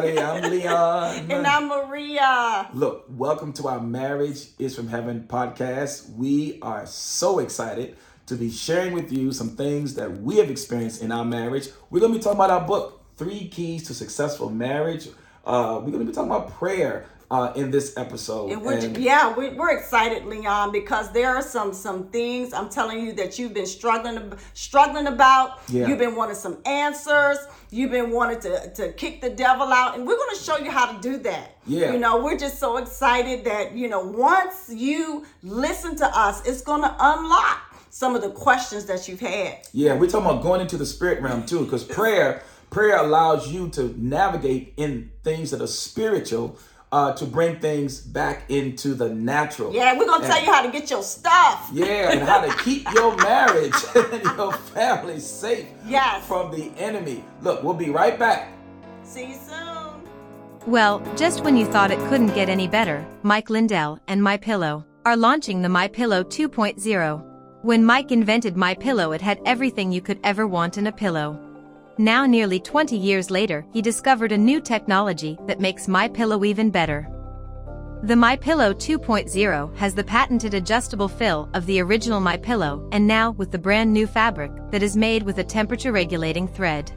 Everybody, I'm Leon. And I'm Maria. Look, welcome to our Marriage is from Heaven podcast. We are so excited to be sharing with you some things that we have experienced in our marriage. We're going to be talking about our book, Three Keys to Successful Marriage. Uh, we're going to be talking about prayer uh, in this episode. And which, And- yeah, we, we're excited, Leon, because there are some some things I'm telling you that you've been struggling struggling about. Yeah. You've been wanting some answers. You've been wanting to to kick the devil out, and we're going to show you how to do that. Yeah. You know, we're just so excited that you know once you listen to us, it's going to unlock some of the questions that you've had. Yeah, we're talking about going into the spirit realm too, because prayer prayer allows you to navigate in things that are spiritual uh, to bring things back into the natural. Yeah, we're going to tell you how to get your stuff. Yeah, and how to keep your marriage and your family safe Yes. from the enemy. Look, we'll be right back. See you soon. Well, just when you thought it couldn't get any better, Mike Lindell and My Pillow are launching the My Pillow 2.0. When Mike invented My Pillow, it had everything you could ever want in a pillow. Now nearly 20 years later, he discovered a new technology that makes My Pillow even better. The My Pillow 2.0 has the patented adjustable fill of the original My Pillow and now with the brand new fabric that is made with a temperature regulating thread.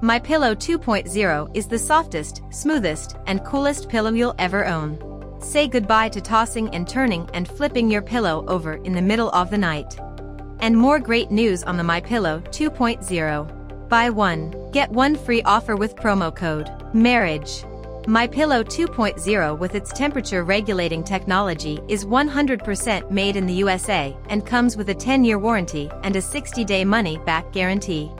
My Pillow 2.0 is the softest, smoothest, and coolest pillow you'll ever own. Say goodbye to tossing and turning and flipping your pillow over in the middle of the night. And more great news on the My Pillow 2.0. Buy one, get one free offer with promo code MARRIAGE. My Pillow 2.0 with its temperature regulating technology is 100% made in the USA and comes with a 10-year warranty and a 60-day money-back guarantee.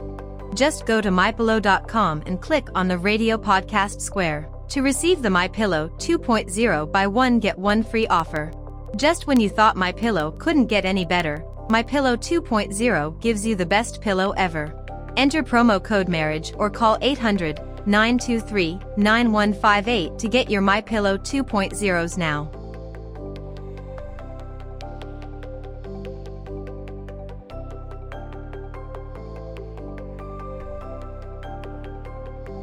Just go to mypillow.com and click on the radio podcast square to receive the My Pillow 2.0 buy one get one free offer. Just when you thought My Pillow couldn't get any better, My Pillow 2.0 gives you the best pillow ever. Enter promo code marriage or call 800 923 9158 to get your My Pillow 2.0s now.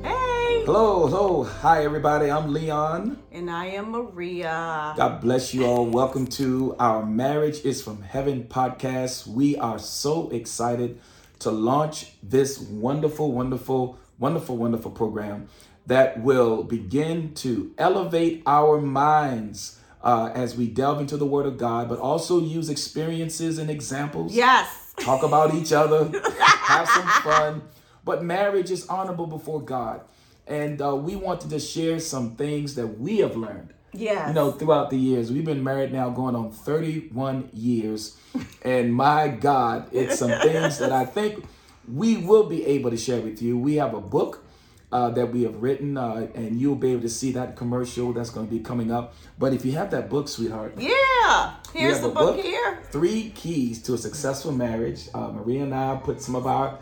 Hey. Hello, hello. Hi, everybody. I'm Leon. And I am Maria. God bless you all. Welcome to our Marriage is from Heaven podcast. We are so excited to launch this wonderful, wonderful, wonderful, wonderful program that will begin to elevate our minds uh, as we delve into the Word of God, but also use experiences and examples. Yes. talk about each other, have some fun. But marriage is honorable before God. And uh, we want to just share some things that we have learned. Yes. You know, throughout the years. We've been married now going on 31 years. And my God, it's some things that I think we will be able to share with you. We have a book uh, that we have written, uh, and you'll be able to see that commercial that's going to be coming up. But if you have that book, sweetheart, Yeah. Here's the book, book. here. Three Keys to a Successful Marriage. Uh, Maria and I put some of our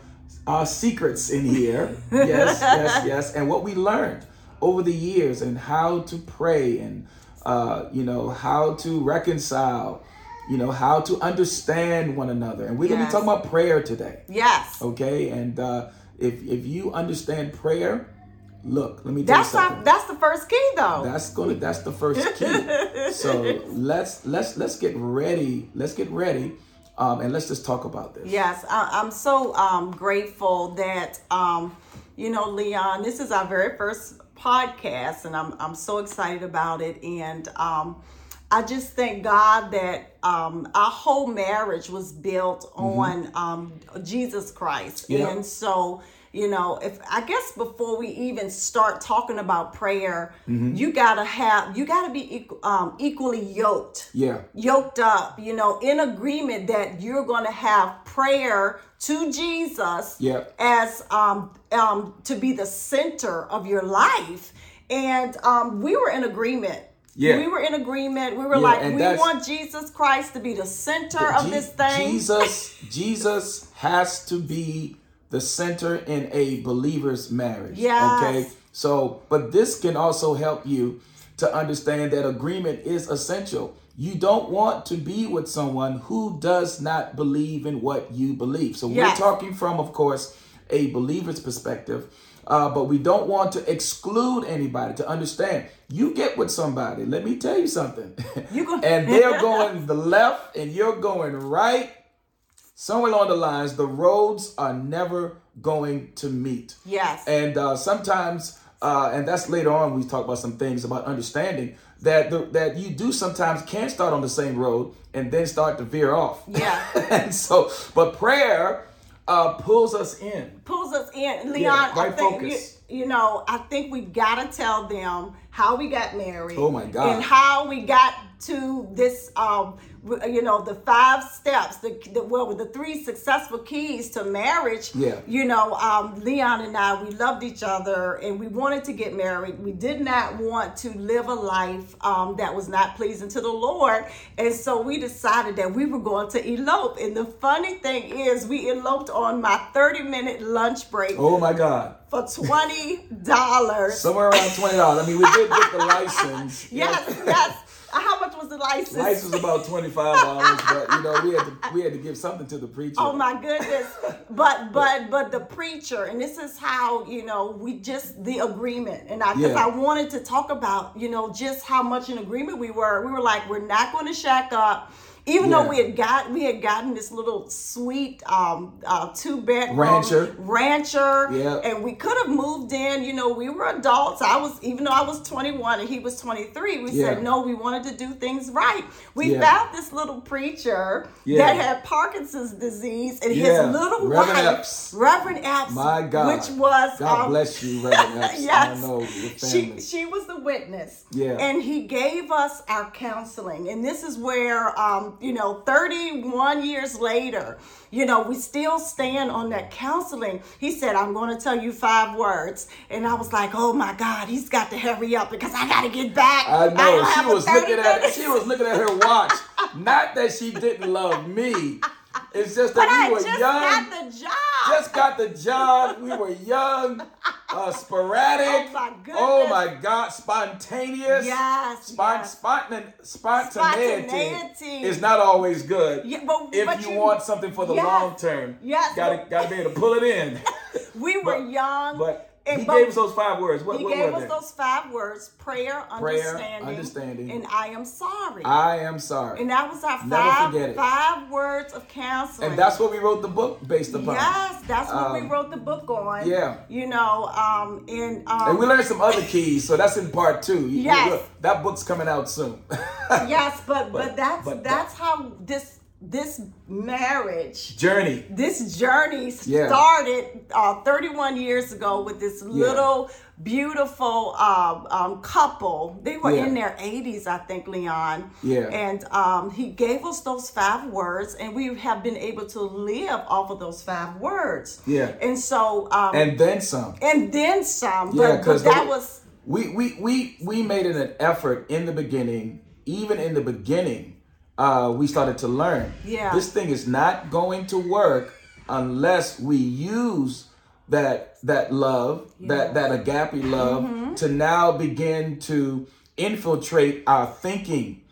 our secrets in here. Yes, yes, yes. And what we learned over the years and how to pray and uh, you know how to reconcile, you know how to understand one another. And we're gonna be talking about prayer today. Yes. Okay, and uh, if if you understand prayer, look, let me tell That's you something. our, that's the first key though. That's gonna that's the first key. so let's let's let's get ready. Let's get ready. Um, and let's just talk about this. Yes, I, I'm so um, grateful that um, you know, Leon. This is our very first podcast, and I'm I'm so excited about it. And um, I just thank God that um, our whole marriage was built on um, Jesus Christ, Yeah. and so. You know, if I guess before we even start talking about prayer, you gotta have you gotta be um, equally yoked Yeah. yoked up, you know, in agreement that you're to have prayer to Jesus Yep. as um, um, to be the center of your life. And um, we were in agreement. Yeah. We were in agreement. We were Yeah, like, we want Jesus Christ to be the center of Je- this thing. Jesus, Jesus has to be the center in a believer's marriage. Yes. Okay. So, but this can also help you to understand that agreement is essential. You don't want to be with someone who does not believe in what you believe. So Yes. we're talking from, of course, a believer's perspective. Uh, but we don't want to exclude anybody to understand. You get with somebody, let me tell you something. You go- and they're going the left and you're going right. Somewhere along the lines, the roads are never going to meet. Yes. And uh, sometimes, uh, and that's later on, we talk about some things about understanding that the, that you do sometimes can start on the same road and then start to veer off. Yeah. and so, but prayer uh, pulls us in. pulls us in. Leon, Yeah, I right think you, focus. you know, I think we gotta tell them how we got married. Oh, my God. And how we got to this um you know the five steps the, the well the three successful keys to marriage Yeah. you know um leon and i we loved each other and we wanted to get married we did not want to live a life um that was not pleasing to the lord and so we decided that we were going to elope and the funny thing is we eloped on my 30 minute lunch break Oh my God. for $20 Somewhere around $20. I mean, we did get the license. yes yes how much the license License was about $25, but you know, we had to we had to give something to the preacher. Oh my goodness. But but but the preacher, and this is how, you know, we just the agreement. And I because Yeah. I wanted to talk about, you know, just how much in agreement we were. We were like, we're not going to shack up. Even though we had got we had gotten this little sweet um uh two bedroom Rancher. rancher Yeah. and we could have moved in, you know, we were adults. I was even though I was 21 and he was 23, we Yeah. said no, we wanted to do things right. We Yeah. found this little preacher Yeah. that had Parkinson's disease, and Yeah. his little Reverend wife, Epps. Reverend Epps, My God. which was God um, bless you, Reverend Epps. yes, she she was the witness. Yeah. and he gave us our counseling, and this is where um you know 31 years later, you know we still stand on that counseling. He said, "I'm going to tell you five words," and I was like, "Oh my God, he's got to hurry up because I got to get back." I know have she was 30 looking at minutes." she was looking at her watch. Not that she didn't love me. It's just But that I we were just young. got the job. just got the job. We were young, uh, sporadic. Oh, my goodness. Oh my God, spontaneous. Yes, Spon- yes. spontan- spontaneity, Spontaneity. is not always good. Yeah, but- if but you, you- want something for the Yes. long term, Yes, gotta gotta be able to pull it in. We were But- young. But and he but gave us those five words. What, he what gave us those five words: prayer, Prayer, understanding, understanding. and I am sorry. I am sorry. and that was our five five words of counseling. And that's what we wrote the book based upon. yes, that's what we Um, wrote the book on. yeah. you know, um, and um, And we learned some other keys, so that's in part two. Yes. that book's coming out soon. yes, but, but But- that's but- that's how this this marriage Journey. this journey Yeah. started uh, 31 years ago with this little beautiful um, um, couple. They were Yeah. in their 80s, I think, Leon. Yeah. And um, he gave us those five words, and we have been able to live off of those five words. Yeah. And so, um, and, then some. And then some. Yeah, because that was. we, we we we made it an effort in the beginning. Even in the beginning, uh, we started to learn. Yeah. This thing is not going to work unless we use that that love, that that agape love, Mm-hmm. to now begin to infiltrate our thinking,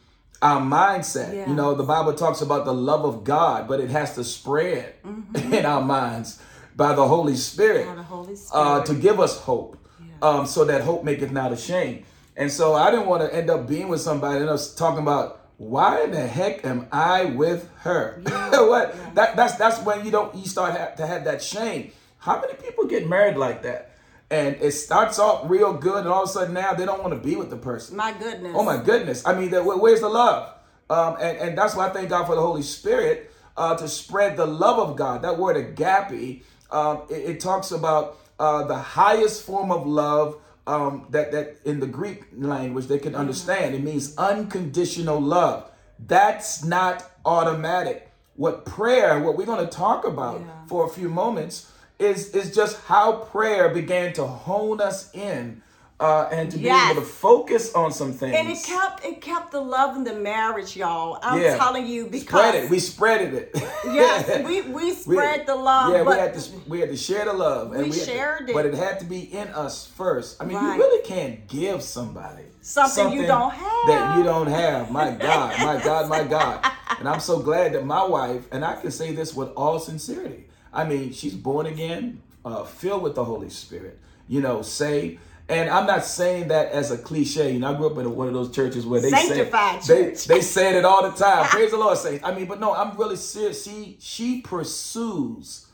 our mindset. Yeah. You know, the Bible talks about the love of God, but it has to spread in our minds by the Holy Spirit Mm-hmm. The Holy uh, Spirit. to give us hope, um, so that hope maketh not ashamed. And so I didn't want to end up being with somebody and us talking about why in the heck am I with her? what that that's that's when you don't you start ha- to have that shame. How many people get married like that? And it starts off real good, and all of a sudden now they don't want to be with the person. My goodness. Oh my goodness! I mean, the, where's the love? Um, and and that's why I thank God for the Holy Spirit uh, to spread the love of God. That word agape, um, it, it talks about uh, the highest form of love um, that that in the Greek language they can understand. It means unconditional love. That's not automatic. What prayer, what we're going to talk about Yeah. for a few moments, is is just how prayer began to hone us in. Uh, and to be Yes. able to focus on some things. and it kept it kept the love and the marriage, y'all. I'm Yeah. telling you because spread it. We spreaded it. yes, we we spread the love. Yeah, but we had to we had to share the love, We had to- shared it. but it had to be in us first. I mean, Right. you really can't give somebody Something you don't have that you don't have. My God, my God, my God. And I'm so glad that my wife, and I can say this with all sincerity. I mean, she's born again, uh, filled with the Holy Spirit, you know, saved. And I'm not saying that as a cliche. You know, I grew up in one of those churches where they Sanctified say church. they, they said it all the time. Praise the Lord, saints. I mean, but no, I'm really serious. She she pursues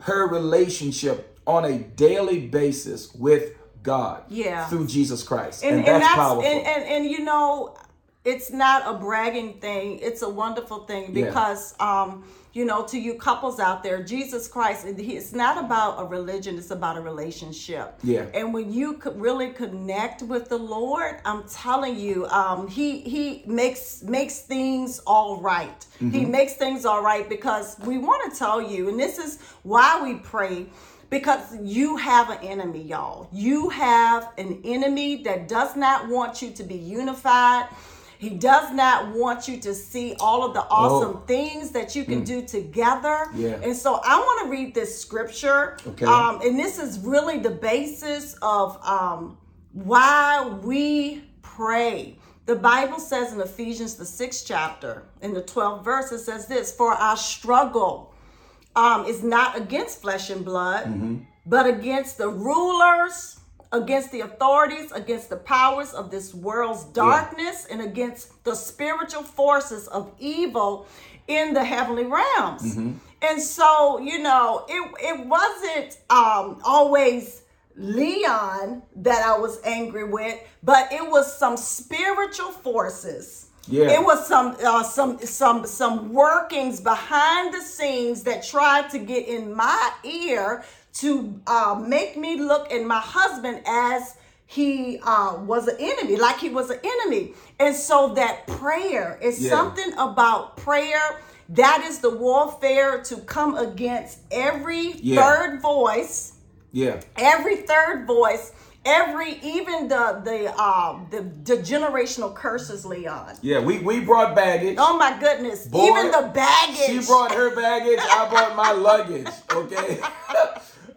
her relationship on a daily basis with God. Yeah. Through Jesus Christ. and, And, and that's, powerful. And, and and you know, it's not a bragging thing. It's a wonderful thing Yeah. because um, you know, to you couples out there, Jesus Christ, it's not about a religion, it's about a relationship. Yeah. And when you could really connect with the Lord, I'm telling you, um, he he makes makes things all right. Mm-hmm. He makes things all right because we want to tell you, and this is why we pray because you have an enemy, y'all. You have an enemy that does not want you to be unified. He does not want you to see all of the awesome Oh. things that you can do together. Yeah. And so I want to read this scripture. Okay. Um, and this is really the basis of um, why we pray. The Bible says in Ephesians, the sixth chapter, in the 12th verse, it says this For our struggle um, is not against flesh and blood, but against the rulers, against the authorities, against the powers of this world's darkness, and against the spiritual forces of evil in the heavenly realms. And so, you know, it, it wasn't um, always Leon that I was angry with, but it was some spiritual forces. Yeah. It was some uh, some some some workings behind the scenes that tried to get in my ear to uh, make me look at my husband as he uh, was an enemy, like he was an enemy. And so that prayer is Yeah. something about prayer. That is the warfare to come against every Yeah. third voice yeah. every third voice every even the the uh the, the generational curses leon Yeah. We we brought baggage. oh my goodness Boy, even the baggage She brought her baggage. I brought my luggage. Okay.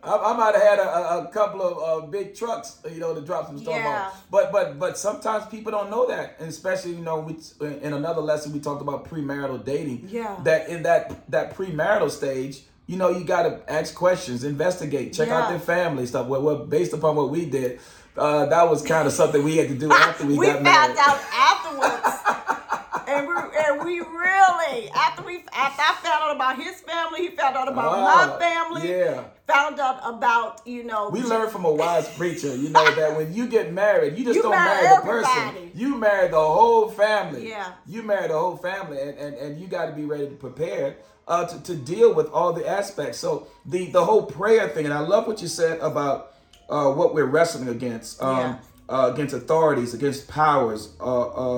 I, I might have had a, a, couple of uh, big trucks, you know, to drop some stuff Yeah. off. But but but sometimes people don't know that, and especially you know, we in another lesson we talked about premarital dating. Yeah. That in that that premarital stage, you know, you got to ask questions, investigate, check out their family stuff. Well, well based upon what we did, uh, that was kind of something we had to do after we, we got found out afterwards and we and we really after we after i found out about his family he found out about my family yeah. found out about you know We learned from a wise preacher, you know, that when you get married, you just You don't marry marry the person. You marry the whole family. Yeah. You marry the whole family, and, and, and you got to be ready to prepare uh, to, to deal with all the aspects. So the, the whole prayer thing, and I love what you said about uh, what we're wrestling against. Um, Yeah. Uh, against authorities, against powers uh,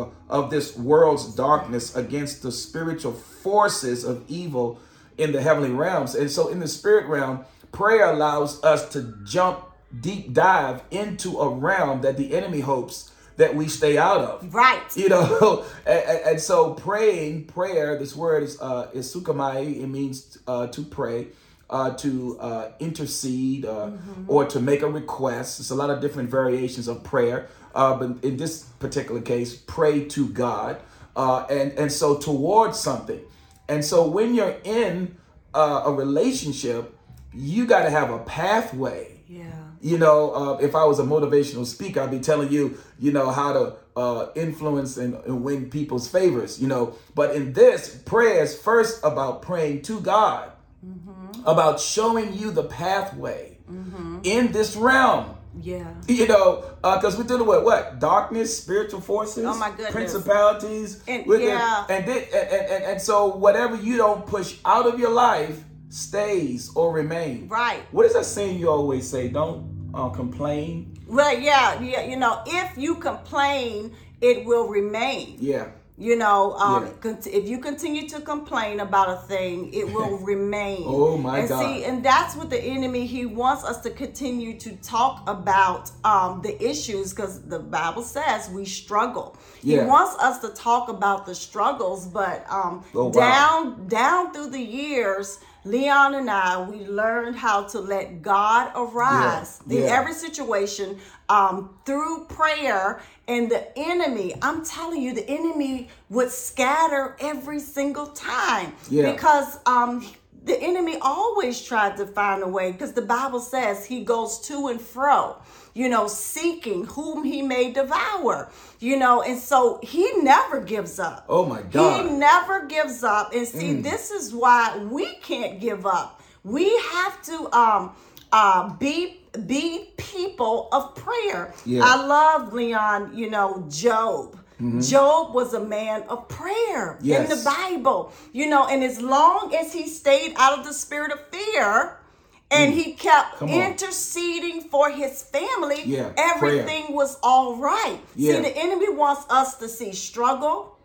uh, of this world's darkness, against the spiritual forces of evil in the heavenly realms. And so, in the spirit realm, prayer allows us to jump deep dive into a realm that the enemy hopes that we stay out of. right You know, and, and- and so praying, prayer, this word is uh, is sukamai. It means uh, to pray, uh, to uh, intercede, uh, or to make a request. It's a lot of different variations of prayer, uh, but in this particular case, pray to God, uh, and and so towards something. And so when you're in uh, a relationship, you got to have a pathway yeah you know, uh, if I was a motivational speaker, I'd be telling you, you know, how to uh, influence and, and win people's favors, you know. But in this, prayer is first about praying to God, Mm-hmm. about showing you the pathway mm-hmm. in this realm. yeah You know, uh, because we're dealing with what darkness, spiritual forces, Oh, my goodness. principalities, And- yeah. and, then, and, and and and so whatever you don't push out of your life stays or remains. right What is that saying you always say? Don't uh, complain. well yeah yeah you know if you complain it will remain Yeah. You know, um, Yeah. if you continue to complain about a thing, it will remain. Oh, my and God. See, and that's what the enemy he wants us to continue to talk about um, the issues because the Bible says we struggle. He wants us to talk about the struggles, but um, Oh, wow. down down through the years. Leon and I, we learned how to let God arise Yeah. in Yeah. every situation um, through prayer. And the enemy, I'm telling you, the enemy would scatter every single time Yeah. because um, the enemy always tried to find a way because the Bible says he goes to and fro, you know, seeking whom he may devour, you know, and so he never gives up. Oh my God. He never gives up. And see, Mm. this is why we can't give up. We have to um uh be be people of prayer. Yeah. I love Leon, you know, Job. Job was a man of prayer in the Bible, you know, and as long as he stayed out of the spirit of fear and he kept Mm. Come on. interceding for his family, Yeah, everything was all right. Yeah. See, the enemy wants us to see struggle.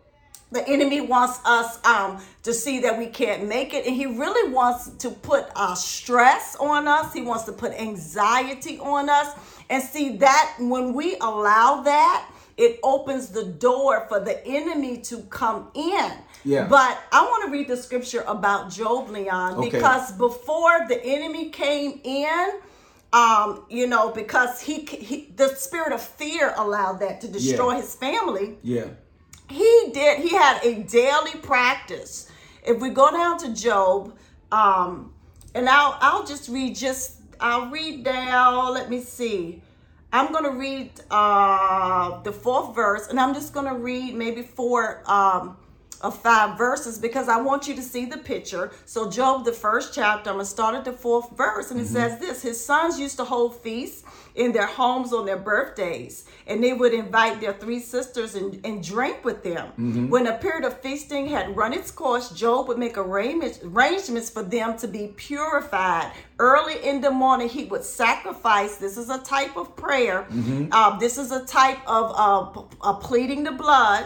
The enemy wants us um, to see that we can't make it, and he really wants to put uh, stress on us. He wants to put anxiety on us, and see that when we allow that, it opens the door for the enemy to come in. Yeah. But I want to read the scripture about Job, Leon, Okay. because before the enemy came in, um, you know, because he, he the spirit of fear allowed that to destroy Yeah. his family Yeah. he did he had a daily practice if we go down to job um and i'll i'll just read just i'll read down let me see i'm gonna read uh the fourth verse and i'm just gonna read maybe four um of five verses because I want you to see the picture. So, Job, the first chapter, I'm going to start at the fourth verse, and it says this His sons used to hold feasts in their homes on their birthdays, and they would invite their three sisters and, and drink with them. When a period of feasting had run its course, Job would make arrangements arrangements for them to be purified. Early in the morning, he would sacrifice. This is a type of prayer. Uh, this is a type of uh, p- uh, pleading the blood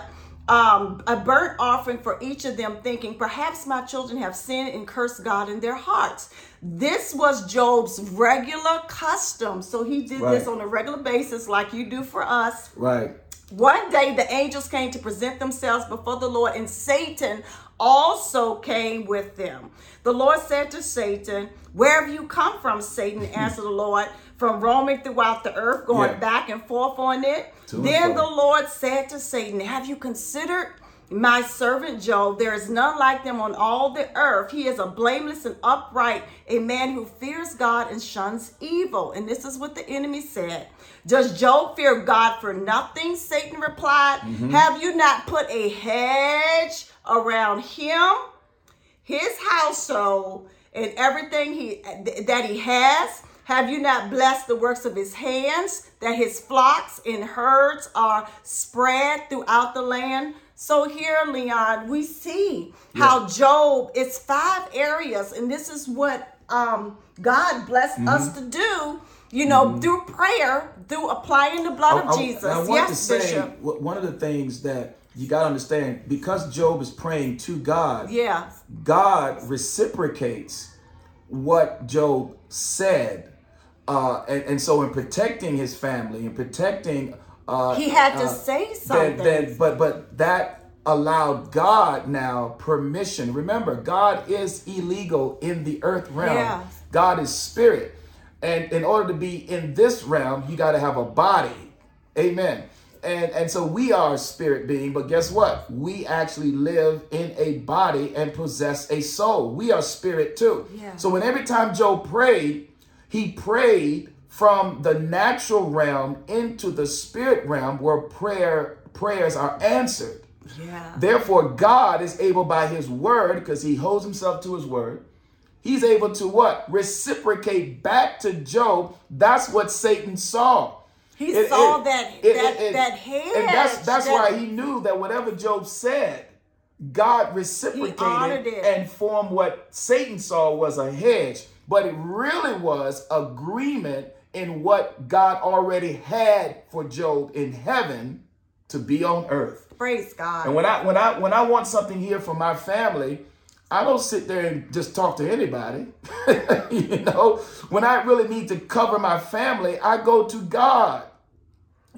um, a burnt offering for each of them, thinking, Perhaps my children have sinned and cursed God in their hearts. This was Job's regular custom. So he did this on a regular basis, like you do for us. Right. One day the angels came to present themselves before the Lord, and Satan also came with them. The Lord said to Satan, Where have you come from, Satan? answered the Lord, From roaming throughout the earth, going Yeah. back and forth on it. Then the Lord said to Satan, Have you considered my servant Job? There is none like them on all the earth. He is a blameless and upright, a man who fears God and shuns evil. And this is what the enemy said. Does Job fear God for nothing? Satan replied. Mm-hmm. Have you not put a hedge around him, his household, and everything he that he has? Have you not blessed the works of his hands, that his flocks and herds are spread throughout the land? So here, Leon, we see how Job, it's five areas, and this is what um, God blessed us to do. You know, through prayer, through applying the blood of I- I- Jesus. I want yes, to say Bishop. one of the things that you got to understand because Job is praying to God, Yeah. God reciprocates what Job said. Uh, and, and so, in protecting his family and protecting, uh, He had to uh, say something. but but that allowed God now permission. Remember, God is illegal in the earth realm. Yeah. God is spirit, and in order to be in this realm, you got to have a body. Amen. And and so we are a spirit being, but guess what? We actually live in a body and possess a soul. We are spirit too. Yeah. So when every time Job prayed, he prayed from the natural realm into the spirit realm where prayer prayers are answered. Yeah. Therefore, God is able by his word, because he holds himself to his word, he's able to what? Reciprocate back to Job. That's what Satan saw. He It- saw it- that it- that that hedge. And that's that's that- why he knew that whatever Job said, God reciprocated and formed what Satan saw was a hedge. But it really was agreement in what God already had for Job in heaven to be on earth. Praise God. And when I when I when I want something here for my family, I don't sit there and just talk to anybody. you know, when I really need to cover my family, I go to God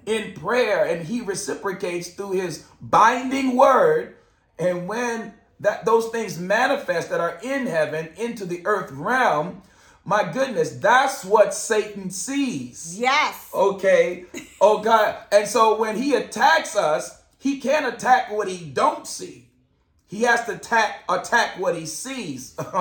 in prayer and he reciprocates through his binding word. And when that those things manifest that are in heaven into the earth realm, my goodness, that's what Satan sees. yes. Okay. Oh God. And so when he attacks us, he can't attack what he don't see. He has to attack attack what he sees. and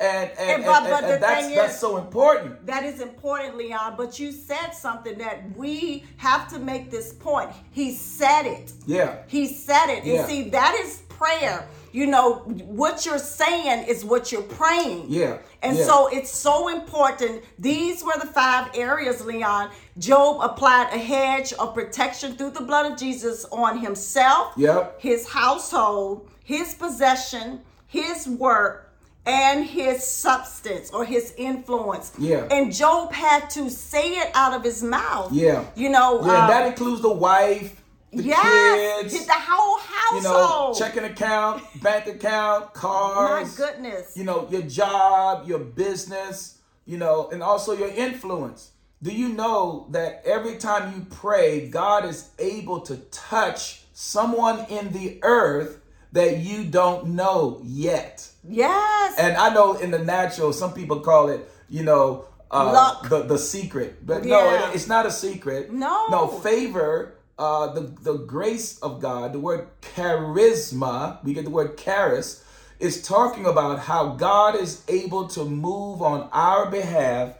and, And but- and- but and the that's thing that's is- so important. That is important, Leon. But you said something that we have to make this point. He said it. Yeah. He said it. Yeah. And see, that is prayer. You know, what you're saying is what you're praying. Yeah. And Yeah. so it's so important. These were the five areas, Leon. Job applied a hedge of protection through the blood of Jesus on himself, Yep. his household, his possession, his work, and his substance or his influence. Yeah. And Job had to say it out of his mouth. Yeah. You know, Yeah, um, that includes the wife, the yes, kids, hit the whole you know, household. checking account, bank account, cars. My goodness. You know, your job, your business, you know, and also your influence. Do you know that every time you pray, God is able to touch someone in the earth that you don't know yet? yes. And I know in the natural, some people call it, you know, uh, Luck. the the secret, but Yeah. no, it- it's not a secret. No. no favor. Uh, the the grace of God, the word charisma, we get the word charis, is talking about how God is able to move on our behalf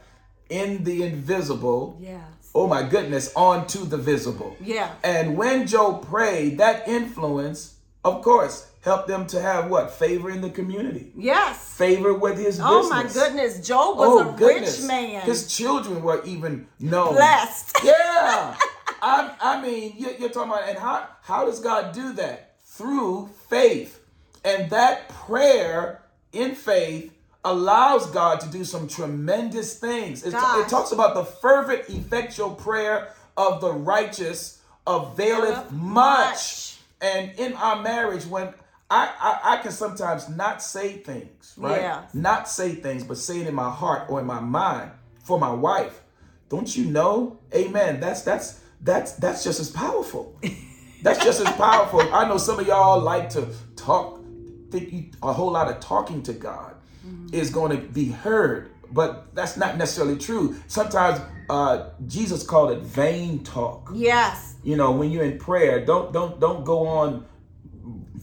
in the invisible. yes. Oh my goodness, onto the visible. Yeah. And when Job prayed, that influence, of course, helped them to have what? Favor in the community. Yes. Favor with his business. Oh my goodness. Job was Oh a goodness. rich man. His children were even known. Blessed. Yeah. I, I mean, you're, you're talking about, and how, how does God do that? Through faith. And that prayer in faith allows God to do some tremendous things. It, Gosh. it talks about the fervent, effectual prayer of the righteous availeth much. much. And in our marriage, when I, I, I can sometimes not say things, right? Yeah. Not say things, but say it in my heart or in my mind for my wife. Don't you know? Amen. That's that's that's that's just as powerful. That's just as powerful. I know some of y'all like to talk, think you, a whole lot of talking to God is going to be heard, but that's not necessarily true. Sometimes uh, Jesus called it vain talk. Yes. You know, when you're in prayer, don't don't don't go on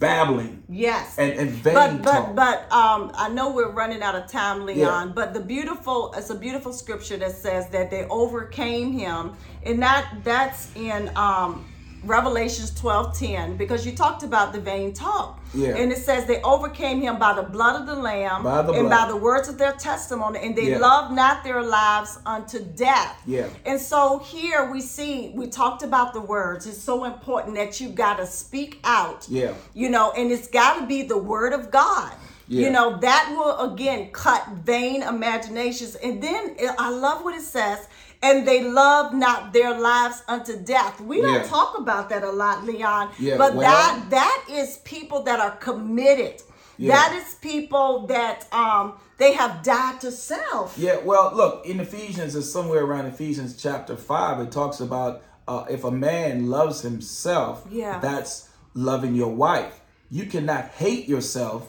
babbling Yes. and, and vain but but talk. but um I know we're running out of time, Leon. But the beautiful it's a beautiful scripture that says that they overcame him, and that that's in um Revelations twelve ten because you talked about the vain talk. Yeah. And it says they overcame him by the blood of the Lamb By the and by the words of their testimony, and they Yeah. loved not their lives unto death. Yeah. And so here we see, we talked about the words. It's so important that you got to speak out. Yeah. You know, and it's got to be the word of God. Yeah. You know, that will again cut vain imaginations. And then I love what it says. And they love not their lives unto death. We don't Yeah. talk about that a lot, Leon. Yeah, but well- that that is people that are committed. Yeah. That is people that um they have died to self. Yeah, well, look, in Ephesians, it's somewhere around Ephesians chapter 5, it talks about uh, if a man loves himself, Yeah. that's loving your wife. You cannot hate yourself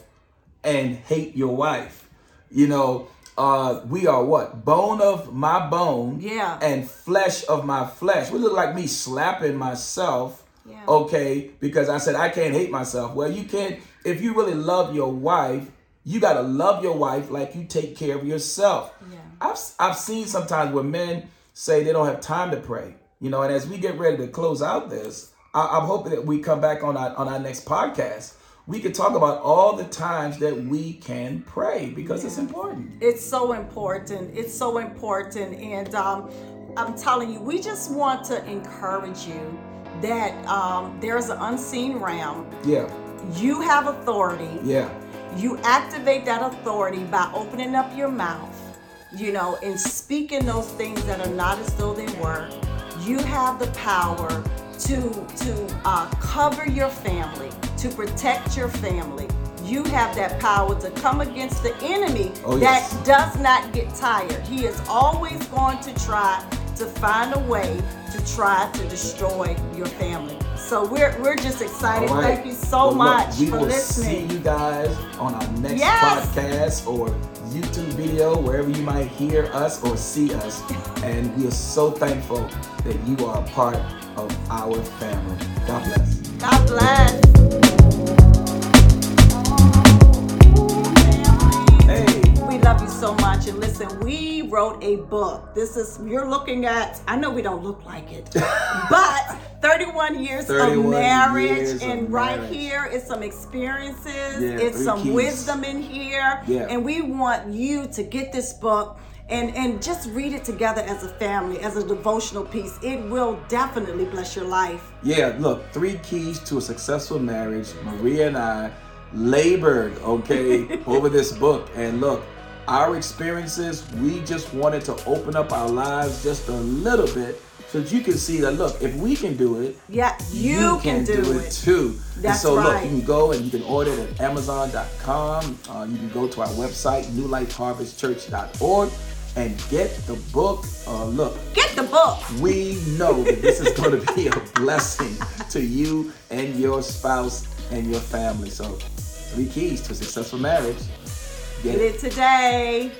and hate your wife. You know, uh, we are what? Bone of my bone Yeah. and flesh of my flesh. We look like me slapping myself, Yeah. okay, because I said I can't hate myself. Well, you can't, if you really love your wife, you got to love your wife like you take care of yourself. Yeah. I've, I've seen sometimes where men say they don't have time to pray, you know, and as we get ready to close out this, I, I'm hoping that we come back on our, on our next podcast. We could talk about all the times that we can pray because it's important. It's so important. It's so important. And um, I'm telling you, we just want to encourage you that um, there's an unseen realm. Yeah, You have authority. yeah, You activate that authority by opening up your mouth, you know, and speaking those things that are not as though they were. You have the power to to uh, cover your family, to protect your family. You have that power to come against the enemy Oh, that yes. does not get tired. He is always going to try to find a way to try to destroy your family. So we're we're just excited. Right. Thank you so Well, look, much we for will listening. see you guys on our next Yes. podcast or YouTube video, wherever you might hear us or see us. And we are so thankful that you are a part of our family. God bless. God bless. Listen, we wrote a book. This is, you're looking at, I know we don't look like it, but 31 years 31 of marriage. years of and right marriage. here is some experiences, Yeah, it's some keys. wisdom in here. Yeah. And we want you to get this book. And, and just read it together as a family, as a devotional piece. It will definitely bless your life. Yeah, look, three keys to a successful marriage. Maria and I labored, okay, over this book. And look, our experiences, we just wanted to open up our lives just a little bit so that you can see that, look, if we can do it, Yeah, you, can, do, it. too. That's and so look, you can go and you can order it at Amazon.com. Uh, you can go to our website, newlifeharvestchurch.org, and get the book. Uh, look, Get the book. we know that this is going to be a blessing to you and your spouse and your family. So, three keys to a successful marriage. Get it today.